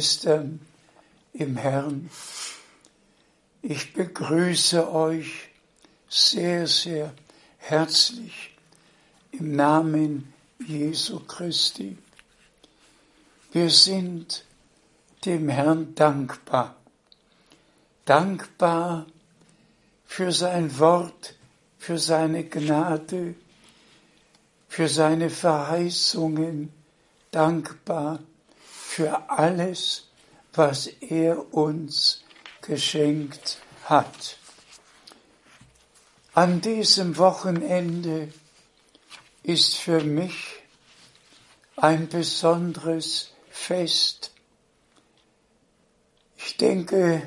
Schwestern im Herrn, ich begrüße euch sehr, sehr herzlich im Namen Jesu Christi. Wir sind dem Herrn dankbar. Dankbar für sein Wort, für seine Gnade, für seine Verheißungen, dankbar für alles, was er uns geschenkt hat. An diesem Wochenende ist für mich ein besonderes Fest. Ich denke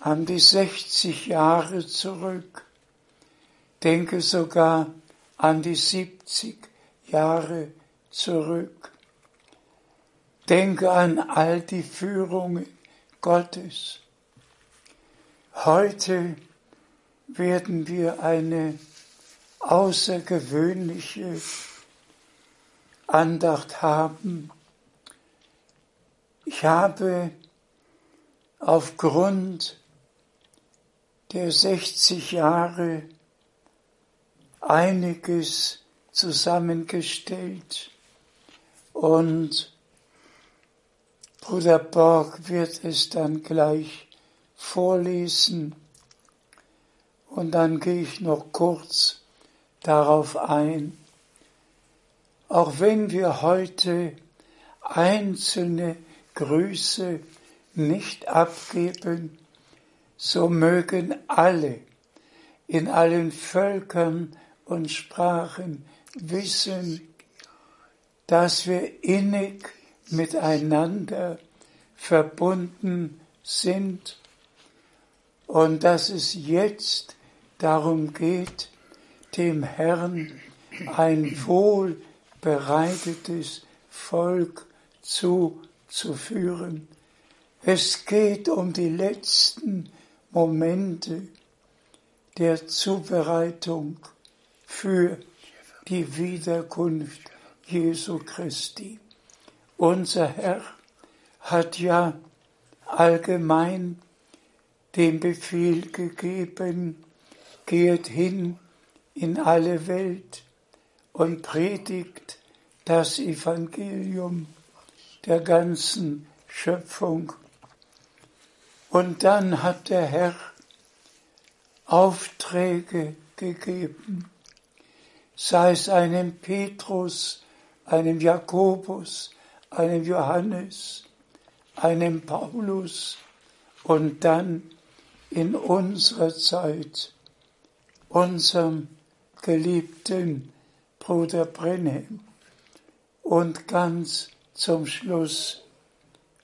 an die 60 Jahre zurück, denke sogar an die 70 Jahre zurück. Denke an all die Führungen Gottes. Heute werden wir eine außergewöhnliche Andacht haben. Ich habe aufgrund der 60 Jahre einiges zusammengestellt und Bruder Borg wird es dann gleich vorlesen und dann gehe ich noch kurz darauf ein. Auch wenn wir heute einzelne Grüße nicht abgeben, so mögen alle in allen Völkern und Sprachen wissen, dass wir innig miteinander verbunden sind und dass es jetzt darum geht, dem Herrn ein wohlbereitetes Volk zuzuführen. Es geht um die letzten Momente der Zubereitung für die Wiederkunft Jesu Christi. Unser Herr hat ja allgemein den Befehl gegeben, geht hin in alle Welt und predigt das Evangelium der ganzen Schöpfung. Und dann hat der Herr Aufträge gegeben, sei es einem Petrus, einem Jakobus, einem Johannes, einem Paulus und dann in unserer Zeit unserem geliebten Bruder Brenhem. Und ganz zum Schluss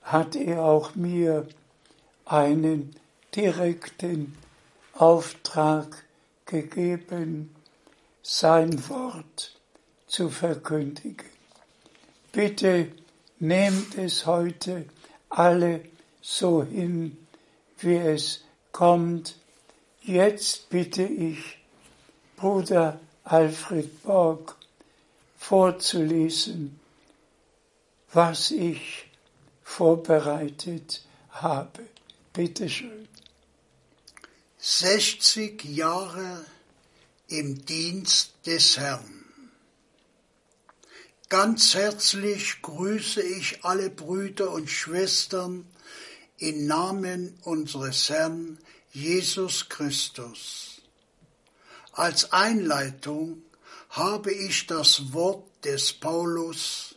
hat er auch mir einen direkten Auftrag gegeben, sein Wort zu verkündigen. Bitte nehmt es heute alle so hin, wie es kommt. Jetzt bitte ich Bruder Alfred Borg vorzulesen, was ich vorbereitet habe. Bitte schön. 60 Jahre im Dienst des Herrn. Ganz herzlich grüße ich alle Brüder und Schwestern im Namen unseres Herrn Jesus Christus. Als Einleitung habe ich das Wort des Paulus,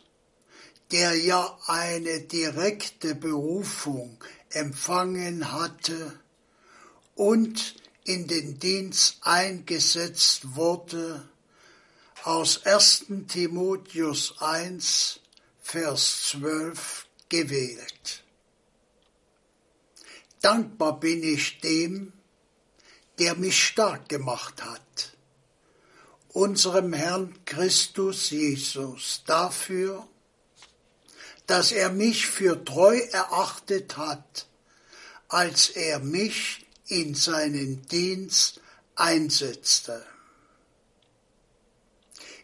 der ja eine direkte Berufung empfangen hatte und in den Dienst eingesetzt wurde, aus 1. Timotheus 1, Vers 12 gewählt. Dankbar bin ich dem, der mich stark gemacht hat, unserem Herrn Christus Jesus, dafür, dass er mich für treu erachtet hat, als er mich in seinen Dienst einsetzte.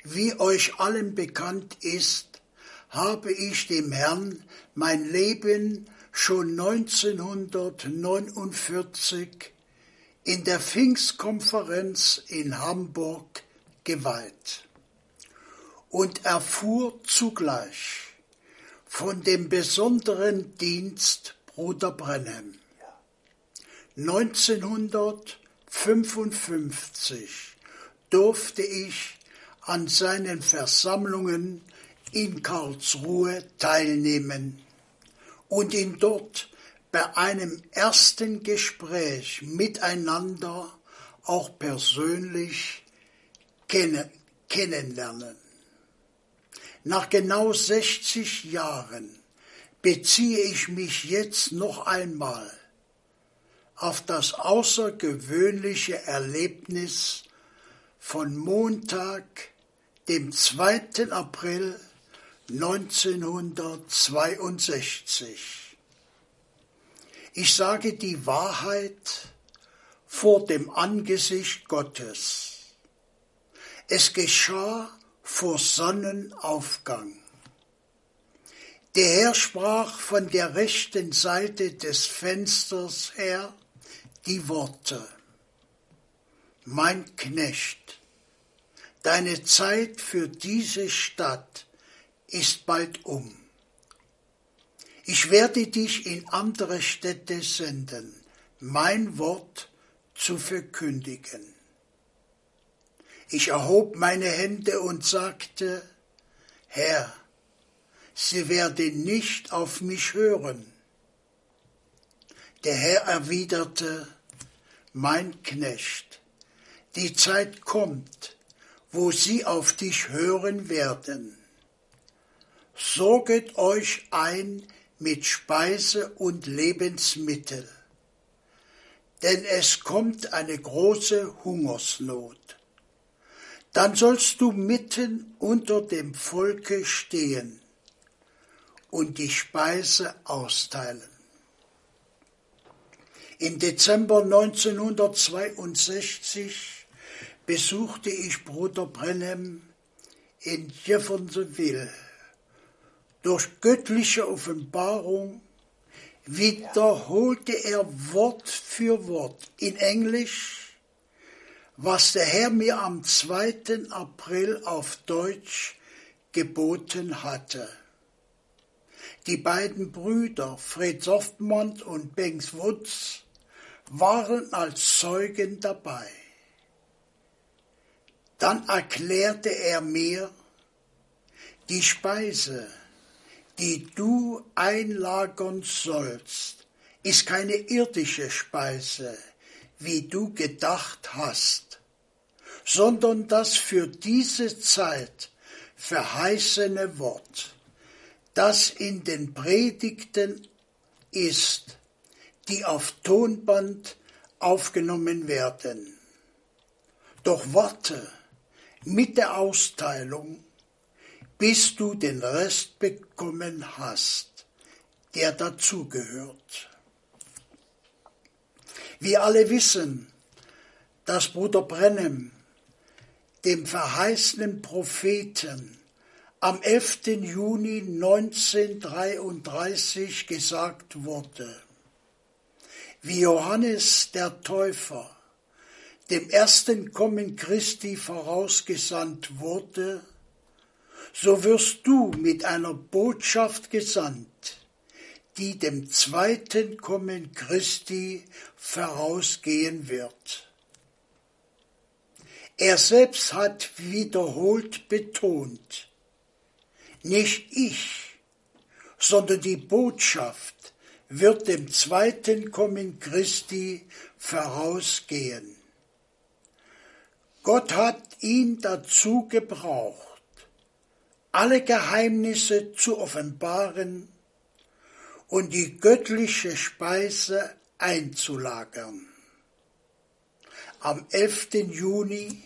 Wie euch allen bekannt ist, habe ich dem Herrn mein Leben schon 1949 in der Pfingstkonferenz in Hamburg geweiht und erfuhr zugleich von dem besonderen Dienst Bruder Brenhem. 1955 durfte ich an seinen Versammlungen in Karlsruhe teilnehmen und ihn dort bei einem ersten Gespräch miteinander auch persönlich kennenlernen. Nach genau 60 Jahren beziehe ich mich jetzt noch einmal auf das außergewöhnliche Erlebnis von Montag, dem 2. April 1962. Ich sage die Wahrheit vor dem Angesicht Gottes. Es geschah vor Sonnenaufgang. Der Herr sprach von der rechten Seite des Fensters her die Worte, Mein Knecht, deine Zeit für diese Stadt ist bald um. Ich werde dich in andere Städte senden, mein Wort zu verkündigen. Ich erhob meine Hände und sagte, Herr, sie werden nicht auf mich hören. Der Herr erwiderte, mein Knecht, die Zeit kommt, wo sie auf dich hören werden sorget euch ein mit Speise und Lebensmittel, denn es kommt eine große Hungersnot. Dann sollst du mitten unter dem Volke stehen und die Speise austeilen. Im Dezember 1962 besuchte ich Bruder Brenhem in Jeffersonville durch göttliche Offenbarung wiederholte er Wort für Wort in Englisch, was der Herr mir am 2. April auf Deutsch geboten hatte. Die beiden Brüder Fred Softmont und Banks Woods waren als Zeugen dabei. Dann erklärte er mir, die Speise, die du einlagern sollst, ist keine irdische Speise, wie du gedacht hast, sondern das für diese Zeit verheißene Wort, das in den Predigten ist, die auf Tonband aufgenommen werden. Doch warte mit der Austeilung bis du den Rest bekommen hast, der dazugehört. Wir alle wissen, dass Bruder Brennem dem verheißenen Propheten am 11. Juni 1933 gesagt wurde, wie Johannes der Täufer dem ersten Kommen Christi vorausgesandt wurde, so wirst du mit einer Botschaft gesandt, die dem zweiten Kommen Christi vorausgehen wird. Er selbst hat wiederholt betont, nicht ich, sondern die Botschaft wird dem zweiten Kommen Christi vorausgehen. Gott hat ihn dazu gebraucht, alle Geheimnisse zu offenbaren und die göttliche Speise einzulagern. Am 11. Juni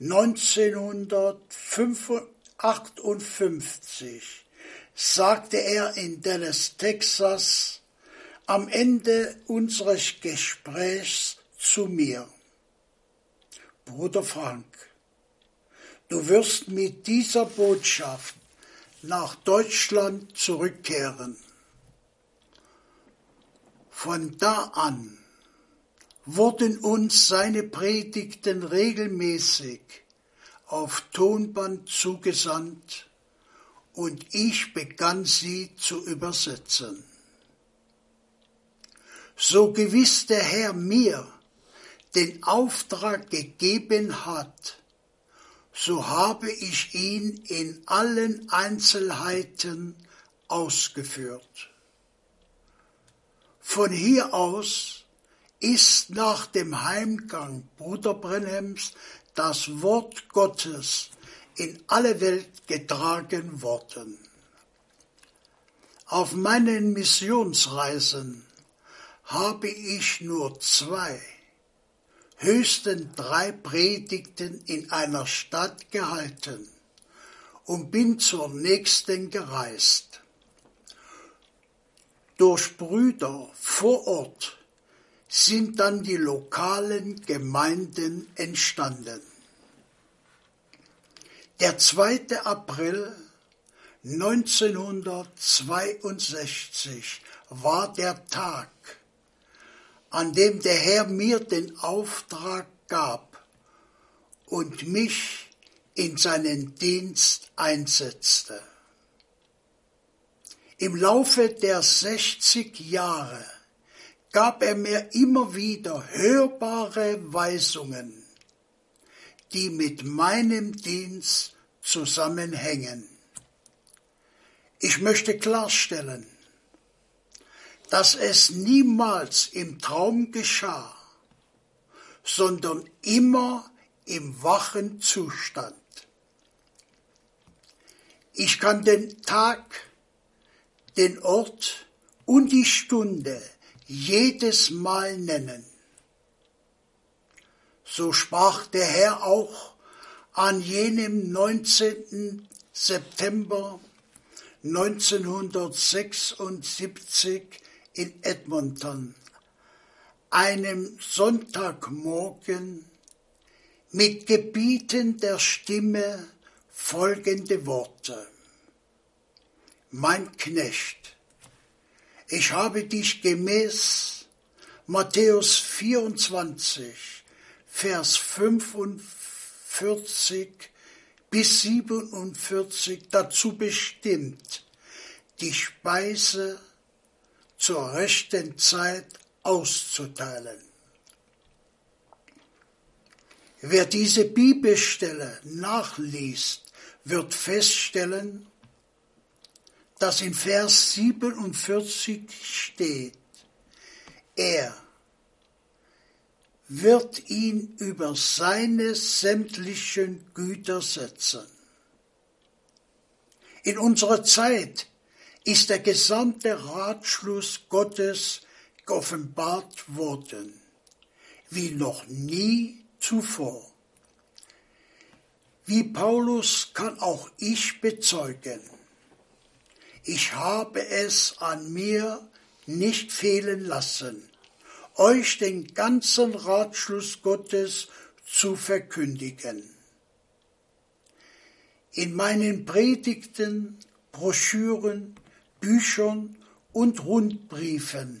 1958 sagte er in Dallas, Texas, am Ende unseres Gesprächs zu mir, Bruder Frank, du wirst mit dieser Botschaft nach Deutschland zurückkehren. Von da an wurden uns seine Predigten regelmäßig auf Tonband zugesandt und ich begann sie zu übersetzen. So gewiss der Herr mir den Auftrag gegeben hat, so habe ich ihn in allen Einzelheiten ausgeführt. Von hier aus ist nach dem Heimgang Bruder Brenhems das Wort Gottes in alle Welt getragen worden. Auf meinen Missionsreisen habe ich nur zwei höchsten drei Predigten in einer Stadt gehalten und bin zur nächsten gereist. Durch Brüder vor Ort sind dann die lokalen Gemeinden entstanden. Der 2. April 1962 war der Tag, an dem der Herr mir den Auftrag gab und mich in seinen Dienst einsetzte. Im Laufe der 60 Jahre gab er mir immer wieder hörbare Weisungen, die mit meinem Dienst zusammenhängen. Ich möchte klarstellen, dass es niemals im Traum geschah, sondern immer im wachen Zustand. Ich kann den Tag, den Ort und die Stunde jedes Mal nennen. So sprach der Herr auch an jenem 19. September 1976 in Edmonton, einem Sonntagmorgen mit gebietender Stimme folgende Worte. Mein Knecht, ich habe dich gemäß Matthäus 24, Vers 45 bis 47 dazu bestimmt, die Speise zur rechten Zeit auszuteilen. Wer diese Bibelstelle nachliest, wird feststellen, dass in Vers 47 steht, er wird ihn über seine sämtlichen Güter setzen. In unserer Zeit ist der gesamte Ratschluss Gottes geoffenbart worden, wie noch nie zuvor. Wie Paulus kann auch ich bezeugen, ich habe es an mir nicht fehlen lassen, euch den ganzen Ratschluss Gottes zu verkündigen. In meinen Predigten, Broschüren Büchern und Rundbriefen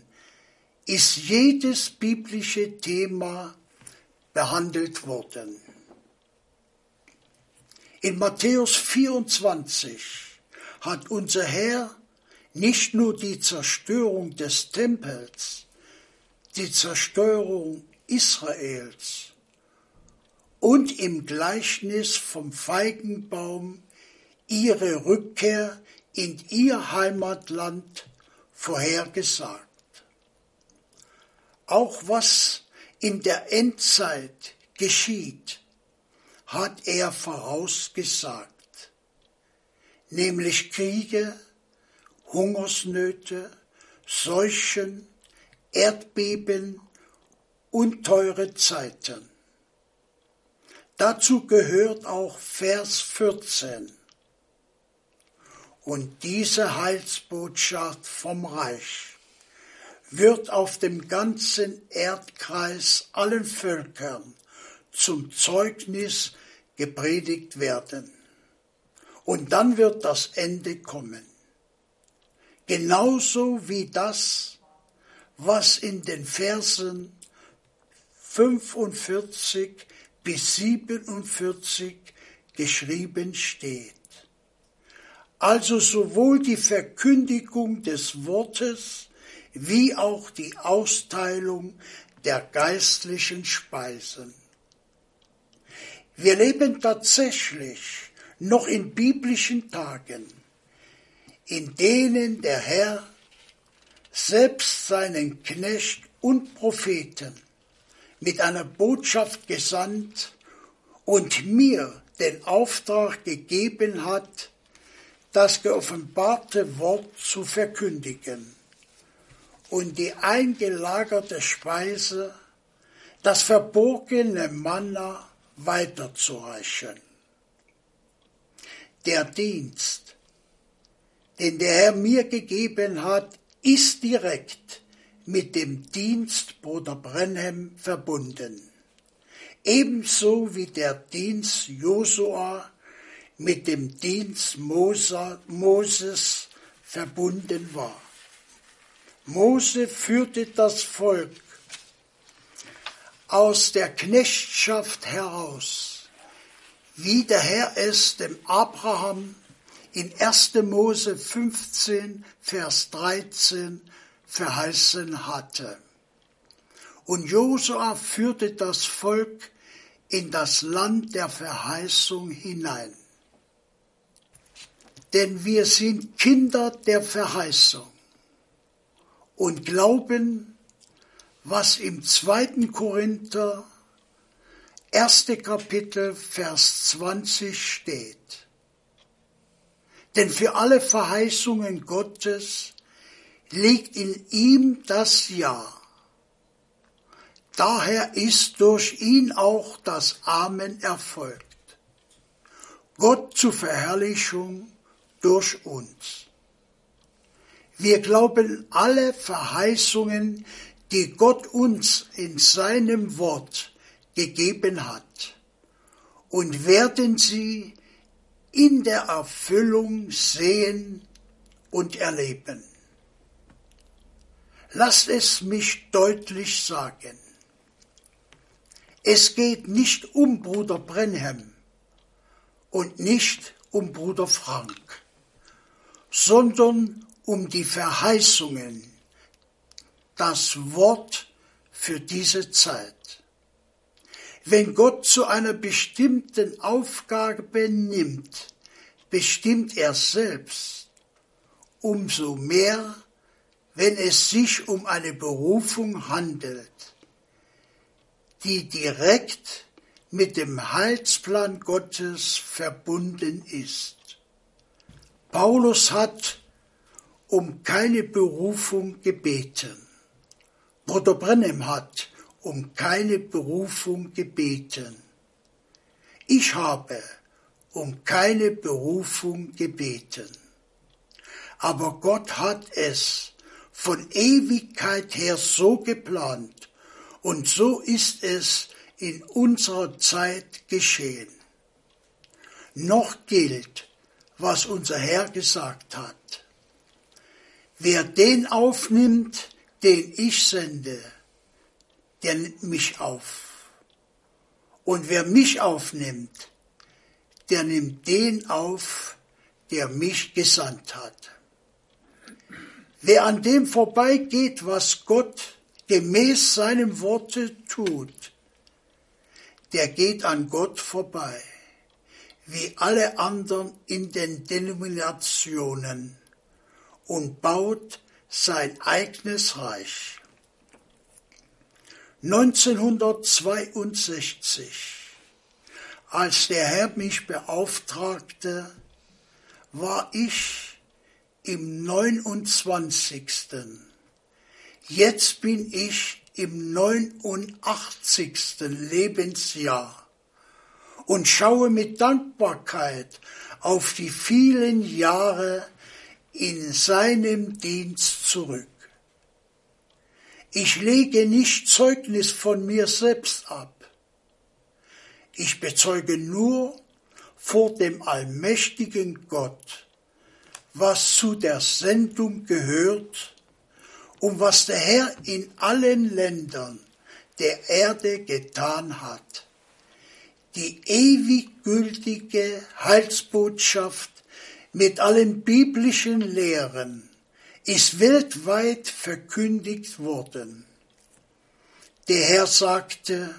ist jedes biblische Thema behandelt worden. In Matthäus 24 hat unser Herr nicht nur die Zerstörung des Tempels, die Zerstörung Israels und im Gleichnis vom Feigenbaum ihre Rückkehr in ihr Heimatland vorhergesagt. Auch was in der Endzeit geschieht, hat er vorausgesagt, nämlich Kriege, Hungersnöte, Seuchen, Erdbeben und teure Zeiten. Dazu gehört auch Vers 14 und diese Heilsbotschaft vom Reich wird auf dem ganzen Erdkreis allen Völkern zum Zeugnis gepredigt werden. Und dann wird das Ende kommen. Genauso wie das, was in den Versen 45 bis 47 geschrieben steht. Also sowohl die Verkündigung des Wortes wie auch die Austeilung der geistlichen Speisen. Wir leben tatsächlich noch in biblischen Tagen, in denen der Herr selbst seinen Knecht und Propheten mit einer Botschaft gesandt und mir den Auftrag gegeben hat, das geoffenbarte Wort zu verkündigen und die eingelagerte Speise, das verborgene Manna weiterzureichen. Der Dienst, den der Herr mir gegeben hat, ist direkt mit dem Dienst Bruder Brenhem verbunden. Ebenso wie der Dienst Josua mit dem Dienst Moses verbunden war. Mose führte das Volk aus der Knechtschaft heraus, wie der Herr es dem Abraham in 1. Mose 15, Vers 13 verheißen hatte. Und Josua führte das Volk in das Land der Verheißung hinein. Denn wir sind Kinder der Verheißung und glauben, was im zweiten Korinther, erste Kapitel, Vers 20 steht. Denn für alle Verheißungen Gottes liegt in ihm das Ja. Daher ist durch ihn auch das Amen erfolgt. Gott zur Verherrlichung durch uns. Wir glauben alle Verheißungen, die Gott uns in seinem Wort gegeben hat und werden sie in der Erfüllung sehen und erleben. Lasst es mich deutlich sagen. Es geht nicht um Bruder Brenhem und nicht um Bruder Frank, sondern um die Verheißungen, das Wort für diese Zeit. Wenn Gott zu einer bestimmten Aufgabe nimmt, bestimmt er selbst, umso mehr wenn es sich um eine Berufung handelt, die direkt mit dem Heilsplan Gottes verbunden ist. Paulus hat um keine Berufung gebeten. Bruder Brennem hat um keine Berufung gebeten. Ich habe um keine Berufung gebeten. Aber Gott hat es von Ewigkeit her so geplant und so ist es in unserer Zeit geschehen. Noch gilt, was unser Herr gesagt hat. Wer den aufnimmt, den ich sende, der nimmt mich auf. Und wer mich aufnimmt, der nimmt den auf, der mich gesandt hat. Wer an dem vorbeigeht, was Gott gemäß seinem Worte tut, der geht an Gott vorbei, wie alle anderen in den Denominationen und baut sein eigenes Reich. 1962, als der Herr mich beauftragte, war ich im 29. Jetzt bin ich im 89. Lebensjahr und schaue mit Dankbarkeit auf die vielen Jahre in seinem Dienst zurück. Ich lege nicht Zeugnis von mir selbst ab. Ich bezeuge nur vor dem allmächtigen Gott, was zu der Sendung gehört und was der Herr in allen Ländern der Erde getan hat. Die ewig gültige Heilsbotschaft mit allen biblischen Lehren ist weltweit verkündigt worden. Der Herr sagte,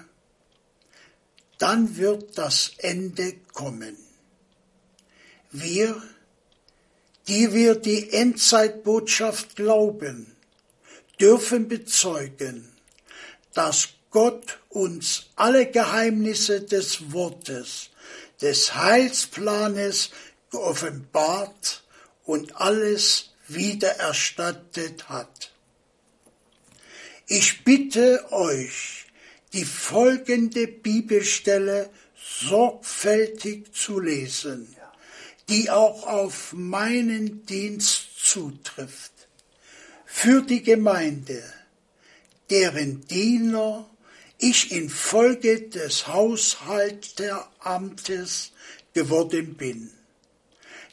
dann wird das Ende kommen. Wir, die wir die Endzeitbotschaft glauben, dürfen bezeugen, dass Gott uns alle Geheimnisse des Wortes, des Heilsplanes geoffenbart und alles wiedererstattet hat. Ich bitte euch, die folgende Bibelstelle sorgfältig zu lesen, die auch auf meinen Dienst zutrifft. Für die Gemeinde, deren Diener ich infolge des Haushalteramtes geworden bin,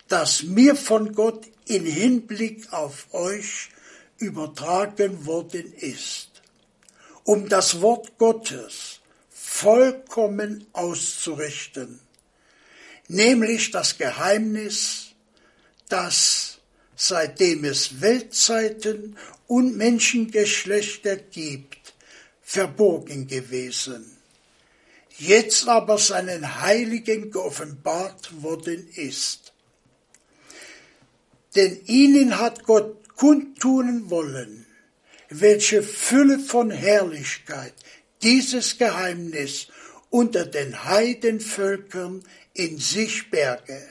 das mir von Gott in Hinblick auf euch übertragen worden ist, um das Wort Gottes vollkommen auszurichten, nämlich das Geheimnis, das seitdem es Weltzeiten und Menschengeschlechter gibt, verborgen gewesen, jetzt aber seinen Heiligen geoffenbart worden ist. Denn ihnen hat Gott kundtun wollen, welche Fülle von Herrlichkeit dieses Geheimnis unter den Heidenvölkern in sich berge.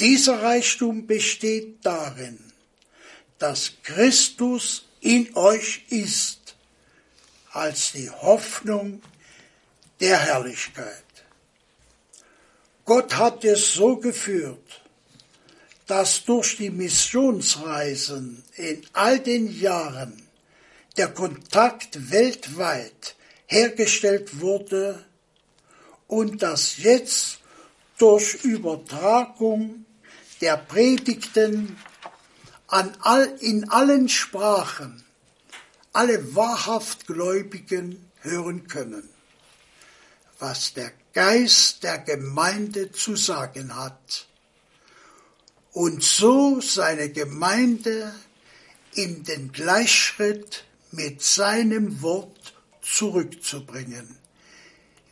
Dieser Reichtum besteht darin, dass Christus in euch ist, als die Hoffnung der Herrlichkeit. Gott hat es so geführt, dass durch die Missionsreisen in all den Jahren der Kontakt weltweit hergestellt wurde und dass jetzt durch Übertragung der Predigten an all, in allen Sprachen alle wahrhaft Gläubigen hören können, was der Geist der Gemeinde zu sagen hat und so seine Gemeinde in den Gleichschritt mit seinem Wort zurückzubringen,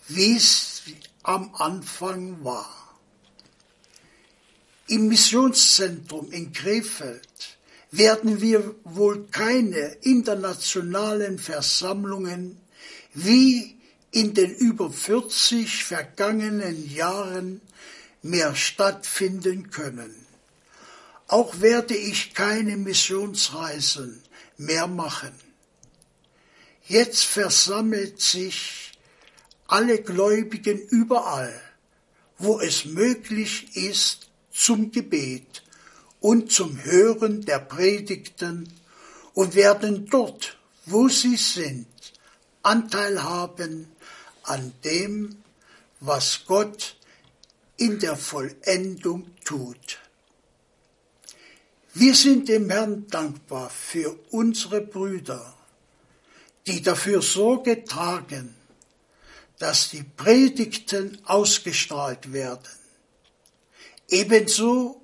wie es am Anfang war. Im Missionszentrum in Krefeld werden wir wohl keine internationalen Versammlungen wie in den über 40 vergangenen Jahren mehr stattfinden können. Auch werde ich keine Missionsreisen mehr machen. Jetzt versammelt sich alle Gläubigen überall, wo es möglich ist, zum Gebet und zum Hören der Predigten und werden dort, wo sie sind, Anteil haben an dem, was Gott in der Vollendung tut. Wir sind dem Herrn dankbar für unsere Brüder, die dafür Sorge tragen, dass die Predigten ausgestrahlt werden. Ebenso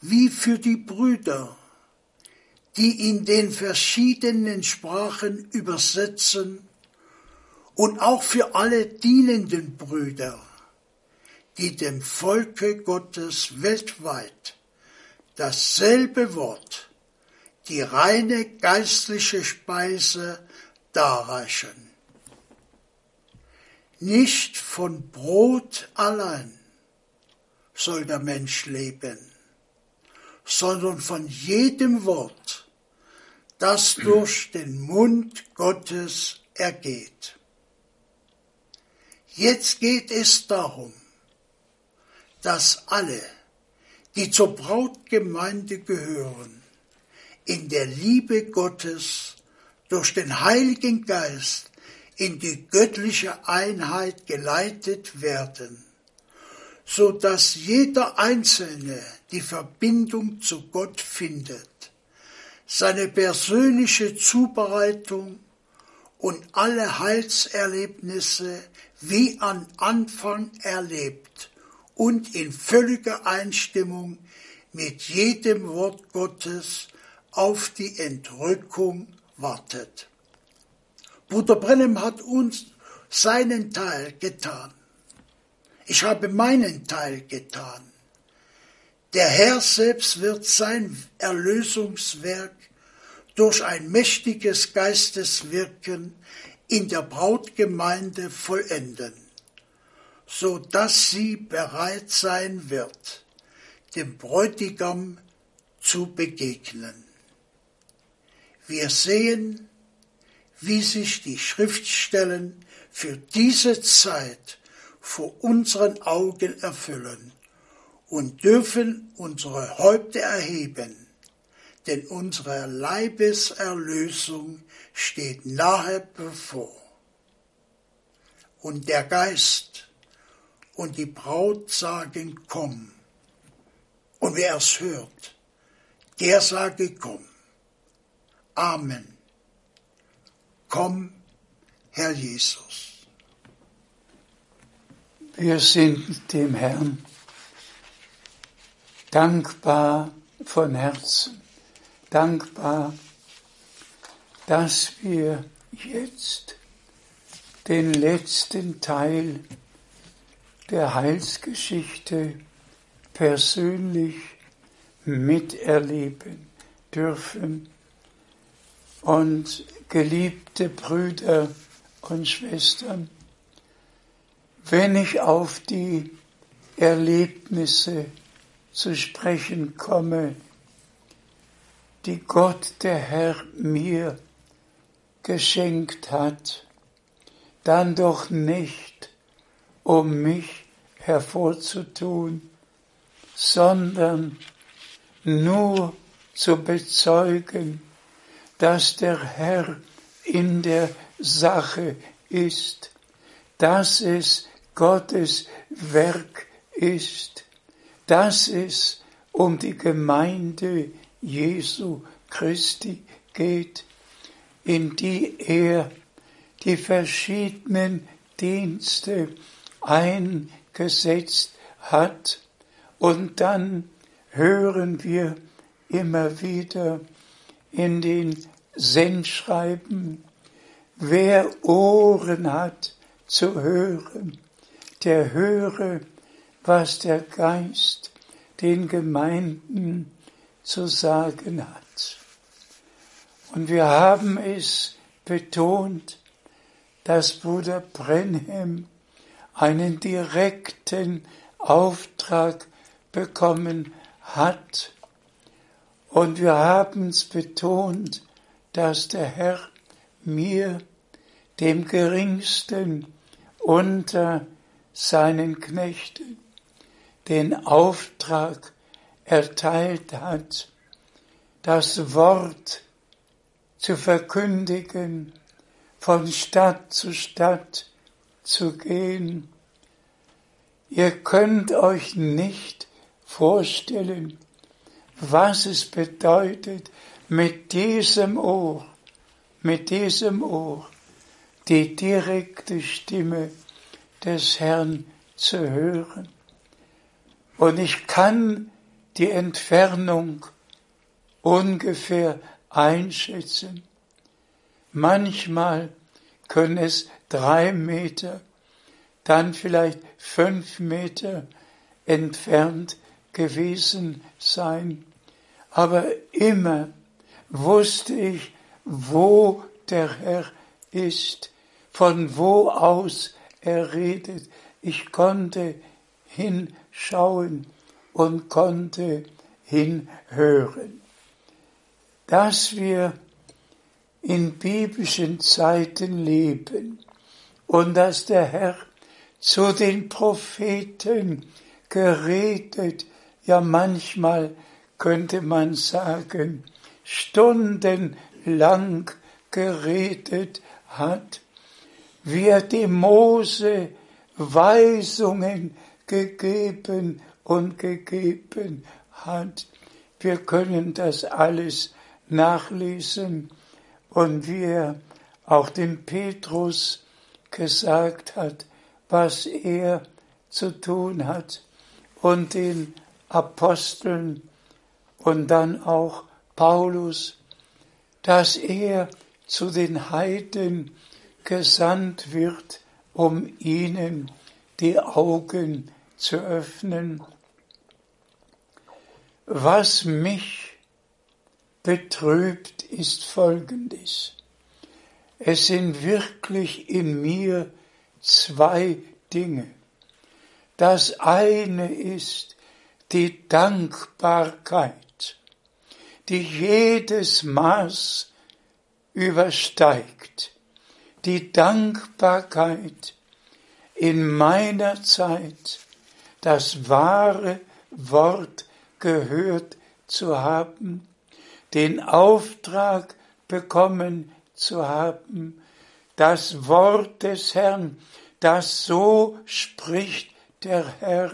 wie für die Brüder, die in den verschiedenen Sprachen übersetzen und auch für alle dienenden Brüder, die dem Volke Gottes weltweit dasselbe Wort, die reine geistliche Speise darreichen. Nicht von Brot allein soll der Mensch leben, sondern von jedem Wort, das durch den Mund Gottes ergeht. Jetzt geht es darum, dass alle, die zur Brautgemeinde gehören, in der Liebe Gottes durch den Heiligen Geist in die göttliche Einheit geleitet werden, so dass jeder Einzelne die Verbindung zu Gott findet, seine persönliche Zubereitung und alle Heilserlebnisse wie an Anfang erlebt und in völliger Einstimmung mit jedem Wort Gottes auf die Entrückung wartet. Bruder Brennem hat uns seinen Teil getan. Ich habe meinen Teil getan. Der Herr selbst wird sein Erlösungswerk durch ein mächtiges Geisteswirken in der Brautgemeinde vollenden, so dass sie bereit sein wird, dem Bräutigam zu begegnen. Wir sehen, wie sich die Schriftstellen für diese Zeit vor unseren Augen erfüllen und dürfen unsere Häupter erheben, denn unsere Leibeserlösung steht nahe bevor. Und der Geist und die Braut sagen, komm. Und wer es hört, der sage, komm. Amen. Komm, Herr Jesus. Wir sind dem Herrn dankbar von Herzen, dankbar, dass wir jetzt den letzten Teil der Heilsgeschichte persönlich miterleben dürfen und geliebte Brüder und Schwestern, wenn ich auf die Erlebnisse zu sprechen komme, die Gott der Herr mir geschenkt hat, dann doch nicht, um mich hervorzutun, sondern nur zu bezeugen, dass der Herr in der Sache ist, dass es Gottes Werk ist, dass es um die Gemeinde Jesu Christi geht, in die er die verschiedenen Dienste eingesetzt hat. Und dann hören wir immer wieder, in den Sendschreiben, wer Ohren hat zu hören, der höre, was der Geist den Gemeinden zu sagen hat. Und wir haben es betont, dass Bruder Brenhem einen direkten Auftrag bekommen hat, und wir haben es betont, dass der Herr mir, dem geringsten unter seinen Knechten, den Auftrag erteilt hat, das Wort zu verkündigen, von Stadt zu Stadt zu gehen. Ihr könnt euch nicht vorstellen, was es bedeutet, mit diesem Ohr, mit diesem Ohr die direkte Stimme des Herrn zu hören. Und ich kann die Entfernung ungefähr einschätzen. Manchmal können es drei Meter, dann vielleicht fünf Meter entfernt gewesen sein, aber immer wusste ich, wo der Herr ist, von wo aus er redet. Ich konnte hinschauen und konnte hinhören. Dass wir in biblischen Zeiten leben und dass der Herr zu den Propheten geredet ja manchmal könnte man sagen, stundenlang geredet hat, er dem Mose Weisungen gegeben und gegeben hat. Wir können das alles nachlesen und wie er auch dem Petrus gesagt hat, was er zu tun hat und den Aposteln und dann auch Paulus, dass er zu den Heiden gesandt wird, um ihnen die Augen zu öffnen. Was mich betrübt, ist Folgendes. Es sind wirklich in mir zwei Dinge. Das eine ist die Dankbarkeit, die jedes Maß übersteigt. Die Dankbarkeit in meiner Zeit das wahre Wort gehört zu haben, den Auftrag bekommen zu haben, das Wort des Herrn, das so spricht der Herr,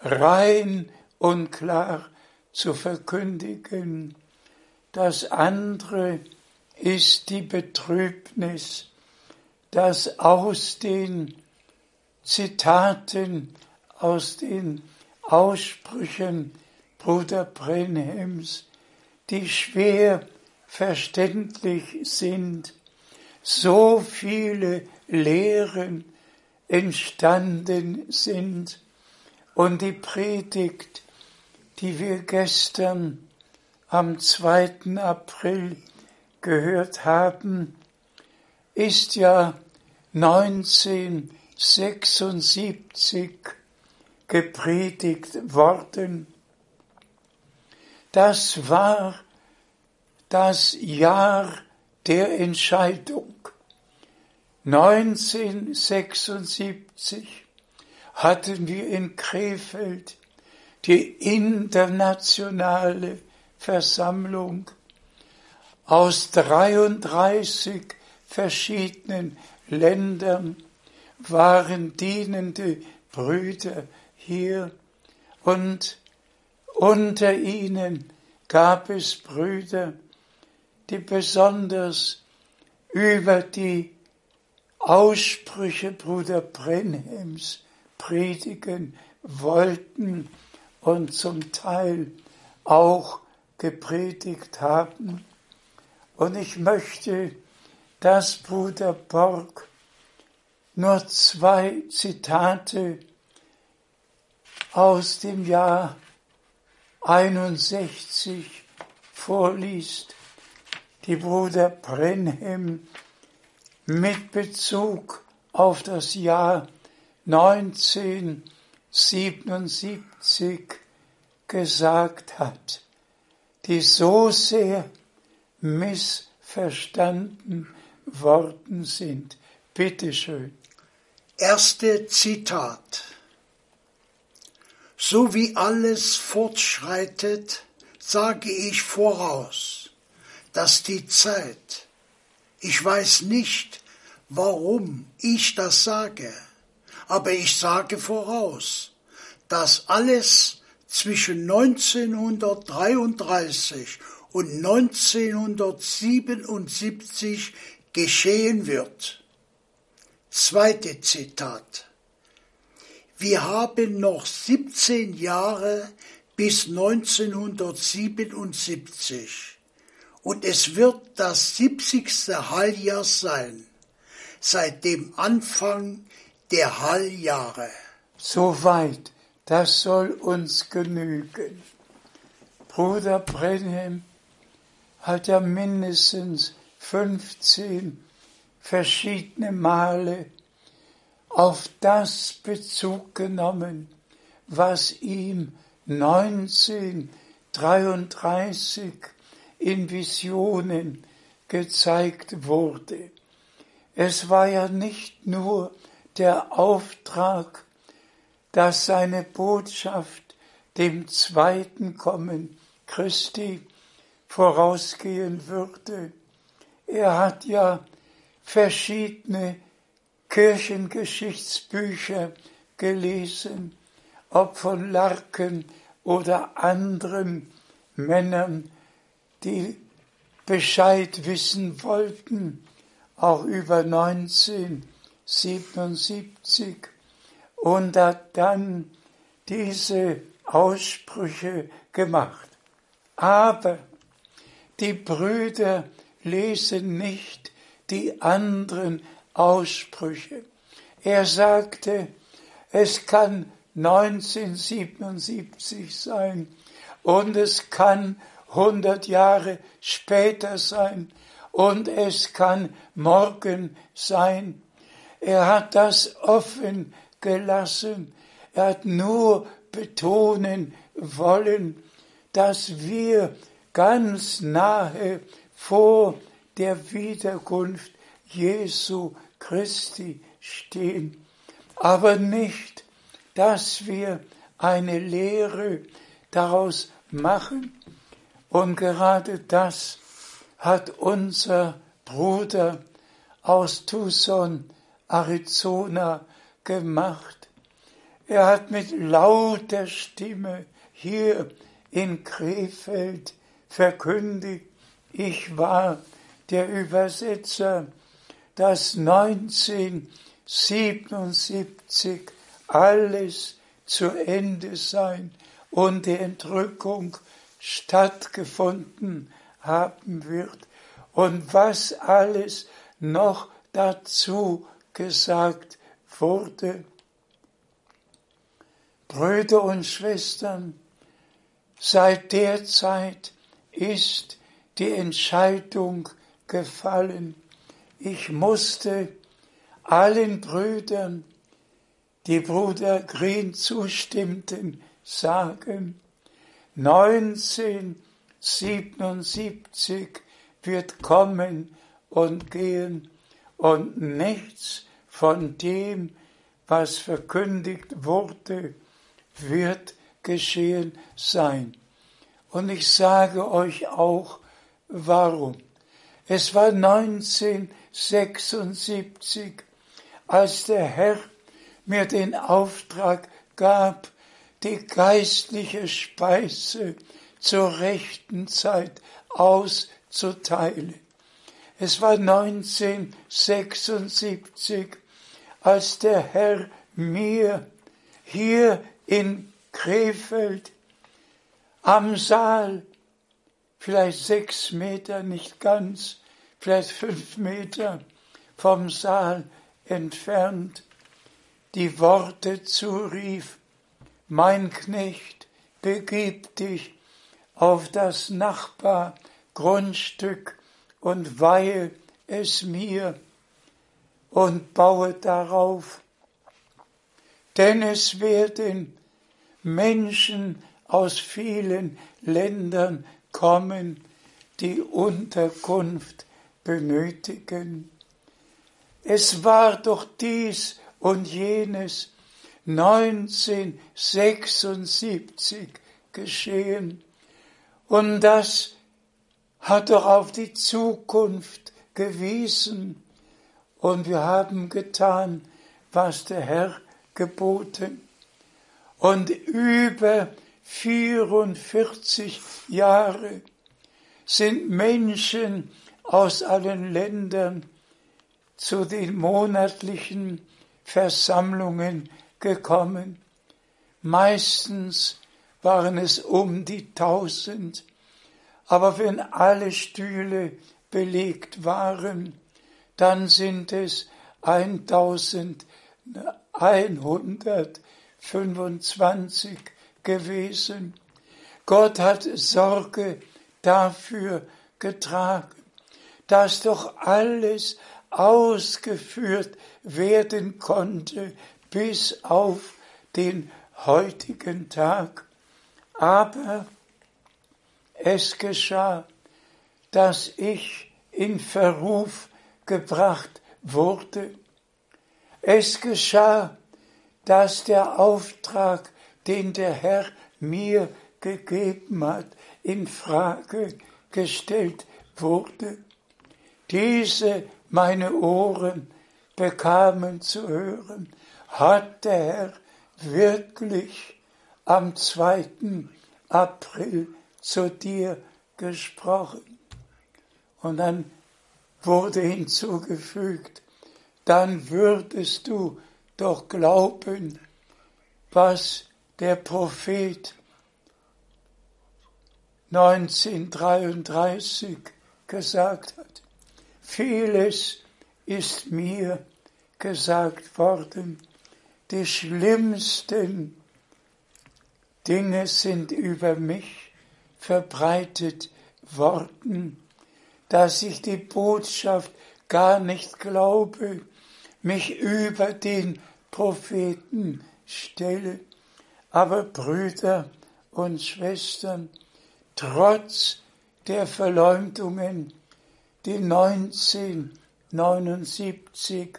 rein und klar zu verkündigen. Das andere ist die Betrübnis, dass aus den Zitaten, aus den Aussprüchen Bruder Brenhems, die schwer verständlich sind, so viele Lehren entstanden sind und die Predigt, die wir gestern am 2. April gehört haben, ist ja 1976 gepredigt worden. Das war das Jahr der Entscheidung. 1976 hatten wir in Krefeld die internationale Versammlung aus 33 verschiedenen Ländern waren dienende Brüder hier und unter ihnen gab es Brüder, die besonders über die Aussprüche Bruder Brenhems predigen wollten und zum Teil auch gepredigt haben. Und ich möchte, dass Bruder Borg nur zwei Zitate aus dem Jahr 61 vorliest, die Bruder Brenhem mit Bezug auf das Jahr 1977 gesagt hat, die so sehr missverstanden worden sind. Bitte schön. Erste Zitat. So wie alles fortschreitet, sage ich voraus, dass die Zeit, ich weiß nicht, warum ich das sage, aber ich sage voraus, dass alles zwischen 1933 und 1977 geschehen wird. Zweite Zitat. Wir haben noch 17 Jahre bis 1977 und es wird das 70. Halljahr sein, seit dem Anfang der Halljahre. Soweit, das soll uns genügen. Bruder Brenhem hat ja mindestens 15 verschiedene Male auf das Bezug genommen, was ihm 1933 in Visionen gezeigt wurde. Es war ja nicht nur der Auftrag, dass seine Botschaft dem zweiten Kommen Christi vorausgehen würde. Er hat ja verschiedene Kirchengeschichtsbücher gelesen, ob von Larken oder anderen Männern, die Bescheid wissen wollten, auch über 1977 und hat dann diese Aussprüche gemacht. Aber die Brüder lesen nicht die anderen Aussprüche. Er sagte, es kann 1977 sein und es kann 100 Jahre später sein und es kann morgen sein. Er hat das offen gelassen. Er hat nur betonen wollen, dass wir ganz nahe vor der Wiederkunft Jesu Christi stehen, aber nicht, dass wir eine Lehre daraus machen. Und gerade das hat unser Bruder aus Tucson, Arizona gemacht. Er hat mit lauter Stimme hier in Krefeld verkündigt, ich war der Übersetzer, dass 1977 alles zu Ende sein und die Entrückung stattgefunden haben wird und was alles noch dazu gesagt wurde. Brüder und Schwestern, seit der Zeit ist die Entscheidung gefallen. Ich musste allen Brüdern, die Bruder Green zustimmten, sagen, 1977 wird kommen und gehen und nichts von dem, was verkündigt wurde, wird geschehen sein. Und ich sage euch auch, warum. Es war 1976, als der Herr mir den Auftrag gab, die geistliche Speise zur rechten Zeit auszuteilen. Es war 1976, als der Herr mir hier in Krefeld am Saal, vielleicht sechs Meter, nicht ganz, vielleicht fünf Meter vom Saal entfernt, die Worte zurief, mein Knecht, begib dich auf das Nachbargrundstück und weihe es mir und baue darauf. Denn es werden Menschen aus vielen Ländern kommen, die Unterkunft benötigen. Es war doch dies und jenes 1976 geschehen. Und das hat doch auf die Zukunft gewiesen. Und wir haben getan, was der Herr geboten. Und über 44 Jahre sind Menschen aus allen Ländern zu den monatlichen Versammlungen gekommen. Meistens waren es um die tausend, aber wenn alle Stühle belegt waren, dann sind es 1125 gewesen. Gott hat Sorge dafür getragen, dass doch alles ausgeführt werden konnte bis auf den heutigen Tag. Aber es geschah, dass ich in Verruf gebracht wurde. Es geschah, dass der Auftrag, den der Herr mir gegeben hat, in Frage gestellt wurde. Diese meine Ohren bekamen zu hören, hat der Herr wirklich am 2. April zu dir gesprochen. Und dann wurde hinzugefügt, dann würdest du doch glauben, was der Prophet 1933 gesagt hat. Vieles ist mir gesagt worden. Die schlimmsten Dinge sind über mich verbreitet worden, dass ich die Botschaft gar nicht glaube, mich über den Propheten stelle. Aber Brüder und Schwestern, trotz der Verleumdungen, die 1979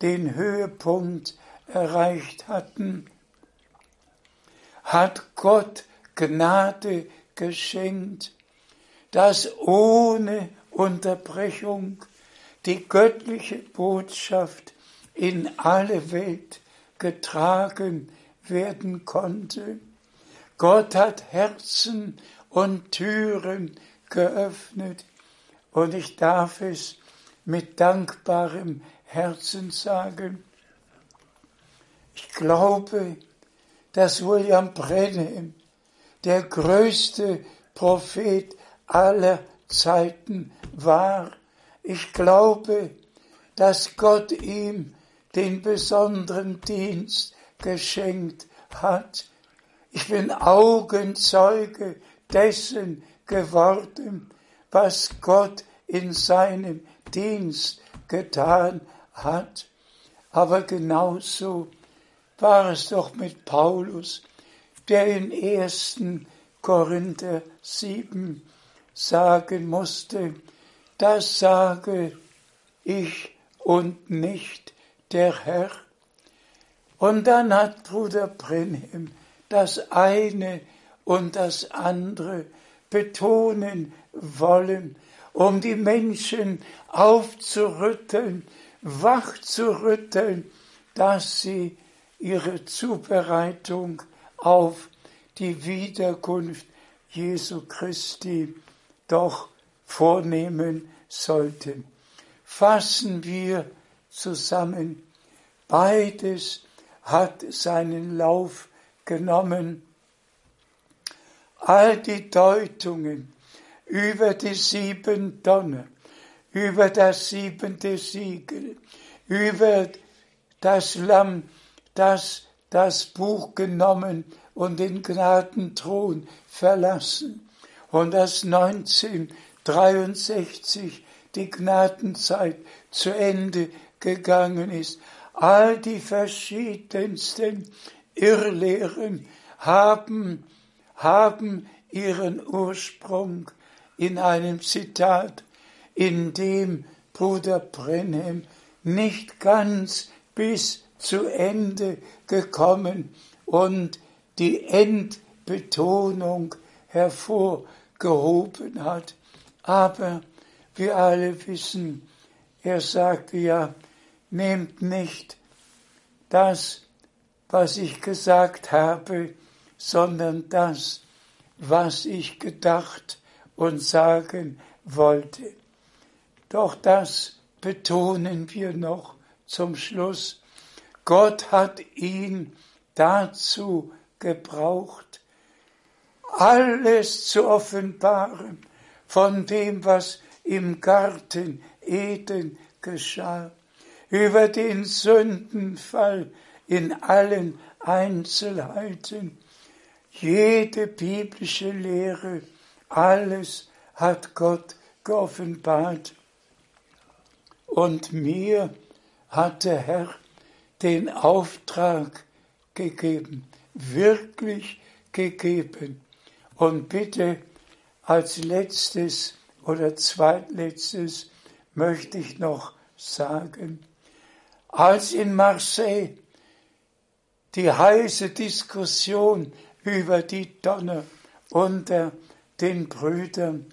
den Höhepunkt erreicht hatten, hat Gott Gnade geschenkt, dass ohne Unterbrechung die göttliche Botschaft in alle Welt getragen werden konnte. Gott hat Herzen und Türen geöffnet und ich darf es mit dankbarem Herzen sagen. Ich glaube, dass William Brennan der größte Prophet aller Zeiten war. Ich glaube, dass Gott ihm den besonderen Dienst geschenkt hat. Ich bin Augenzeuge dessen geworden, was Gott in seinem Dienst getan hat. Aber genauso war es doch mit Paulus, der in 1. Korinther 7 sagen musste, das sage ich und nicht der Herr. Und dann hat Bruder Brenhem das eine und das andere betonen wollen, um die Menschen aufzurütteln, wach zu rütteln, dass sie ihre Zubereitung auf die Wiederkunft Jesu Christi doch vornehmen sollten. Fassen wir zusammen, beides hat seinen Lauf genommen. All die Deutungen über die sieben Donner, über das siebente Siegel, über das Lamm, das das Buch genommen und den Gnadenthron verlassen und das 1963 die Gnadenzeit zu Ende gegangen ist. All die verschiedensten Irrlehren haben, haben ihren Ursprung in einem Zitat, in dem Bruder Brenhem nicht ganz bis zu Ende gekommen und die Endbetonung hervorgehoben hat. Aber wir alle wissen, er sagte ja, nehmt nicht das, was ich gesagt habe, sondern das, was ich gedacht und sagen wollte. Doch das betonen wir noch zum Schluss. Gott hat ihn dazu gebraucht, alles zu offenbaren von dem, was im Garten Eden geschah, über den Sündenfall in allen Einzelheiten. Jede biblische Lehre, alles hat Gott geoffenbart. Und mir hat der Herr den Auftrag gegeben, wirklich gegeben. Und bitte als letztes oder zweitletztes möchte ich noch sagen, als in Marseille die heiße Diskussion über die Donner unter den Brüdern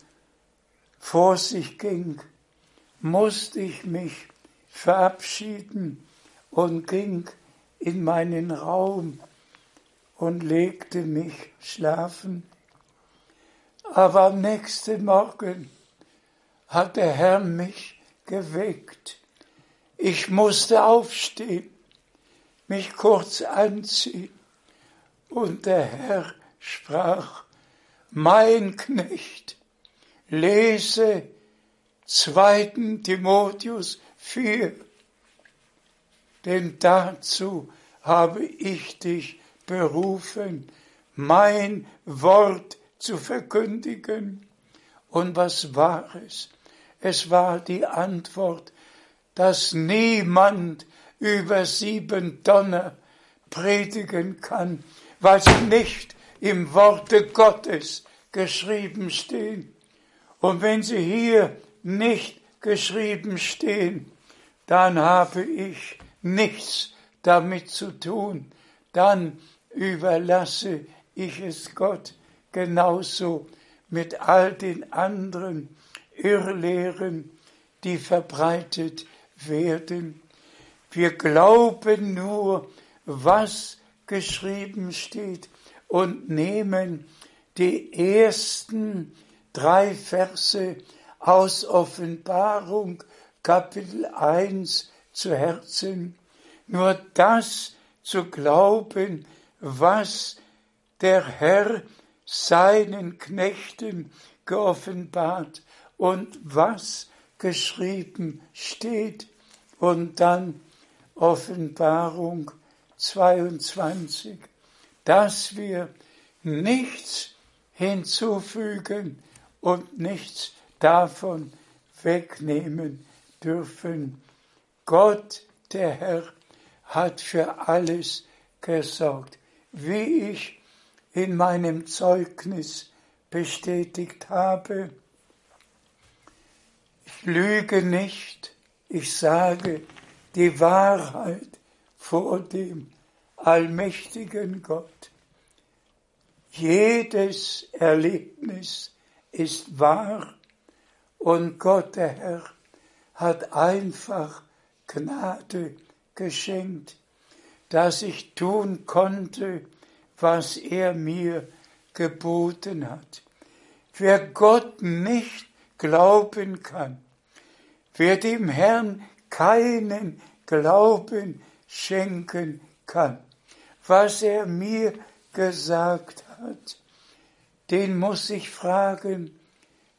vor sich ging, musste ich mich verabschieden und ging in meinen Raum und legte mich schlafen. Aber am nächsten Morgen hat der Herr mich geweckt. Ich musste aufstehen, mich kurz anziehen und der Herr sprach, mein Knecht, lese 2. Timotheus 4, denn dazu habe ich dich berufen, mein Wort zu verkündigen. Und was war es? Es war die Antwort, dass niemand über sieben Donner predigen kann, was nicht im Worte Gottes geschrieben stehen. Und wenn sie hier nicht geschrieben stehen, dann habe ich nichts damit zu tun. Dann überlasse ich es Gott genauso mit all den anderen Irrlehren, die verbreitet werden. Wir glauben nur, was geschrieben steht und nehmen die ersten drei Verse aus Offenbarung Kapitel 1 zu Herzen. Nur das zu glauben, was der Herr seinen Knechten geoffenbart und was geschrieben steht. Und dann Offenbarung 22 dass wir nichts hinzufügen und nichts davon wegnehmen dürfen. Gott, der Herr, hat für alles gesorgt, wie ich in meinem Zeugnis bestätigt habe. Ich lüge nicht, ich sage die Wahrheit vor dem allmächtigen Gott. Jedes Erlebnis ist wahr und Gott, der Herr, hat einfach Gnade geschenkt, dass ich tun konnte, was er mir geboten hat. Wer Gott nicht glauben kann, wer dem Herrn keinen Glauben schenken kann, was er mir gesagt hat, den muss ich fragen,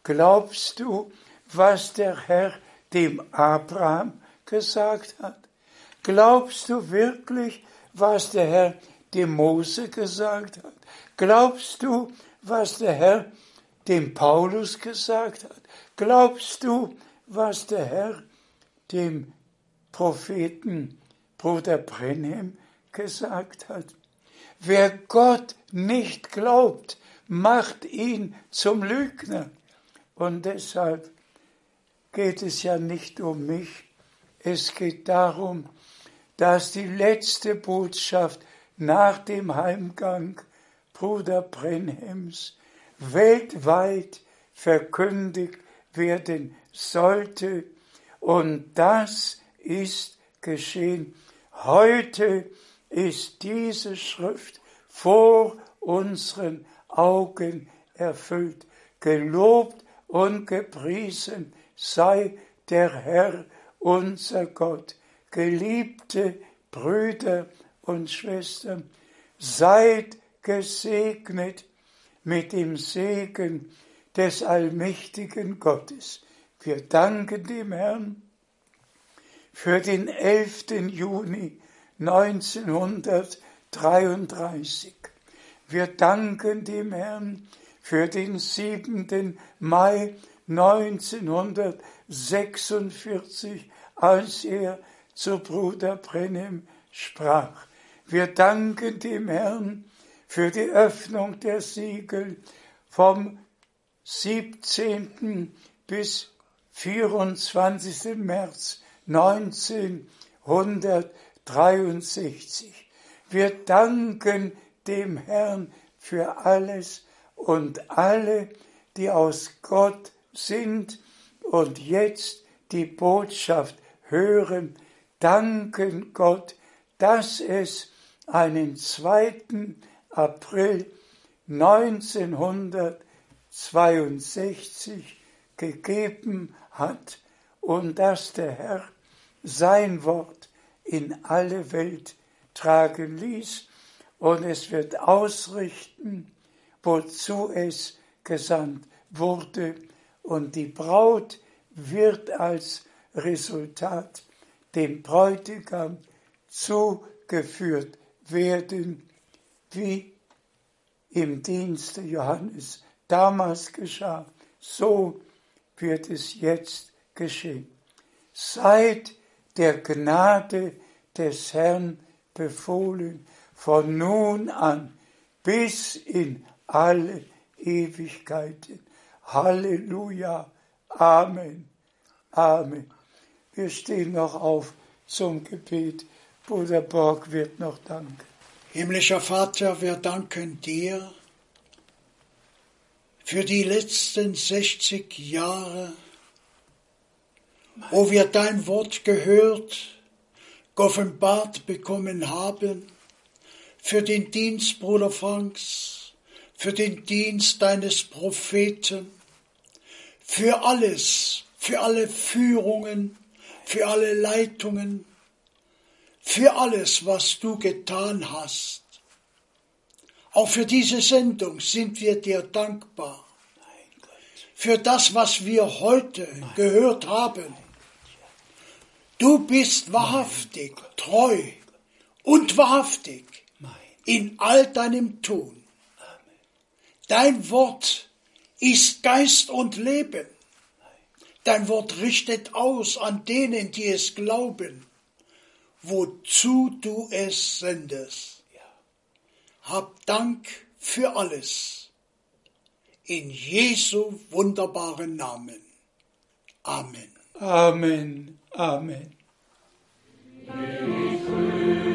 glaubst du, was der Herr dem Abraham gesagt hat? Glaubst du wirklich, was der Herr dem Mose gesagt hat? Glaubst du, was der Herr dem Paulus gesagt hat? Glaubst du, was der Herr dem Propheten Bruder Brenhem gesagt hat. Wer Gott nicht glaubt, macht ihn zum Lügner. Und deshalb geht es ja nicht um mich, es geht darum, dass die letzte Botschaft nach dem Heimgang Bruder Brenhems weltweit verkündigt werden sollte. Und das ist geschehen. Heute ist diese Schrift vor unseren Augen erfüllt. Gelobt und gepriesen sei der Herr, unser Gott. Geliebte Brüder und Schwestern, seid gesegnet mit dem Segen des allmächtigen Gottes. Wir danken dem Herrn für den 11. Juni 1933. Wir danken dem Herrn für den 7. Mai 1946, als er zu Bruder Brennem sprach. Wir danken dem Herrn für die Öffnung der Siegel vom 17. bis 24. März 1963. Wir danken dem Herrn für alles und alle, die aus Gott sind und jetzt die Botschaft hören, danken Gott, dass es einen 2. April 1962 gegeben hat und dass der Herr sein Wort in alle Welt tragen ließ und es wird ausrichten, wozu es gesandt wurde. Und die Braut wird als Resultat dem Bräutigam zugeführt werden, wie im Dienste Johannes damals geschah, so wird es jetzt geschehen. Seid der Gnade des Herrn befohlen, von nun an bis in alle Ewigkeiten. Halleluja. Amen. Amen. Wir stehen noch auf zum Gebet. Bruder Borg wird noch danken. Himmlischer Vater, wir danken dir für die letzten 60 Jahre, wo wir dein Wort gehört, geoffenbart bekommen haben, für den Dienst, Bruder Franks, für den Dienst deines Propheten, für alles, für alle Führungen, für alle Leitungen, für alles, was du getan hast. Auch für diese Sendung sind wir dir dankbar. Für das, was wir heute gehört haben. Du bist wahrhaftig, treu und wahrhaftig in all deinem Tun. Dein Wort ist Geist und Leben. Dein Wort richtet aus an denen, die es glauben wozu du es sendest. Hab Dank für alles. In Jesu wunderbaren Namen. Amen. Amen. Amen. Jesus.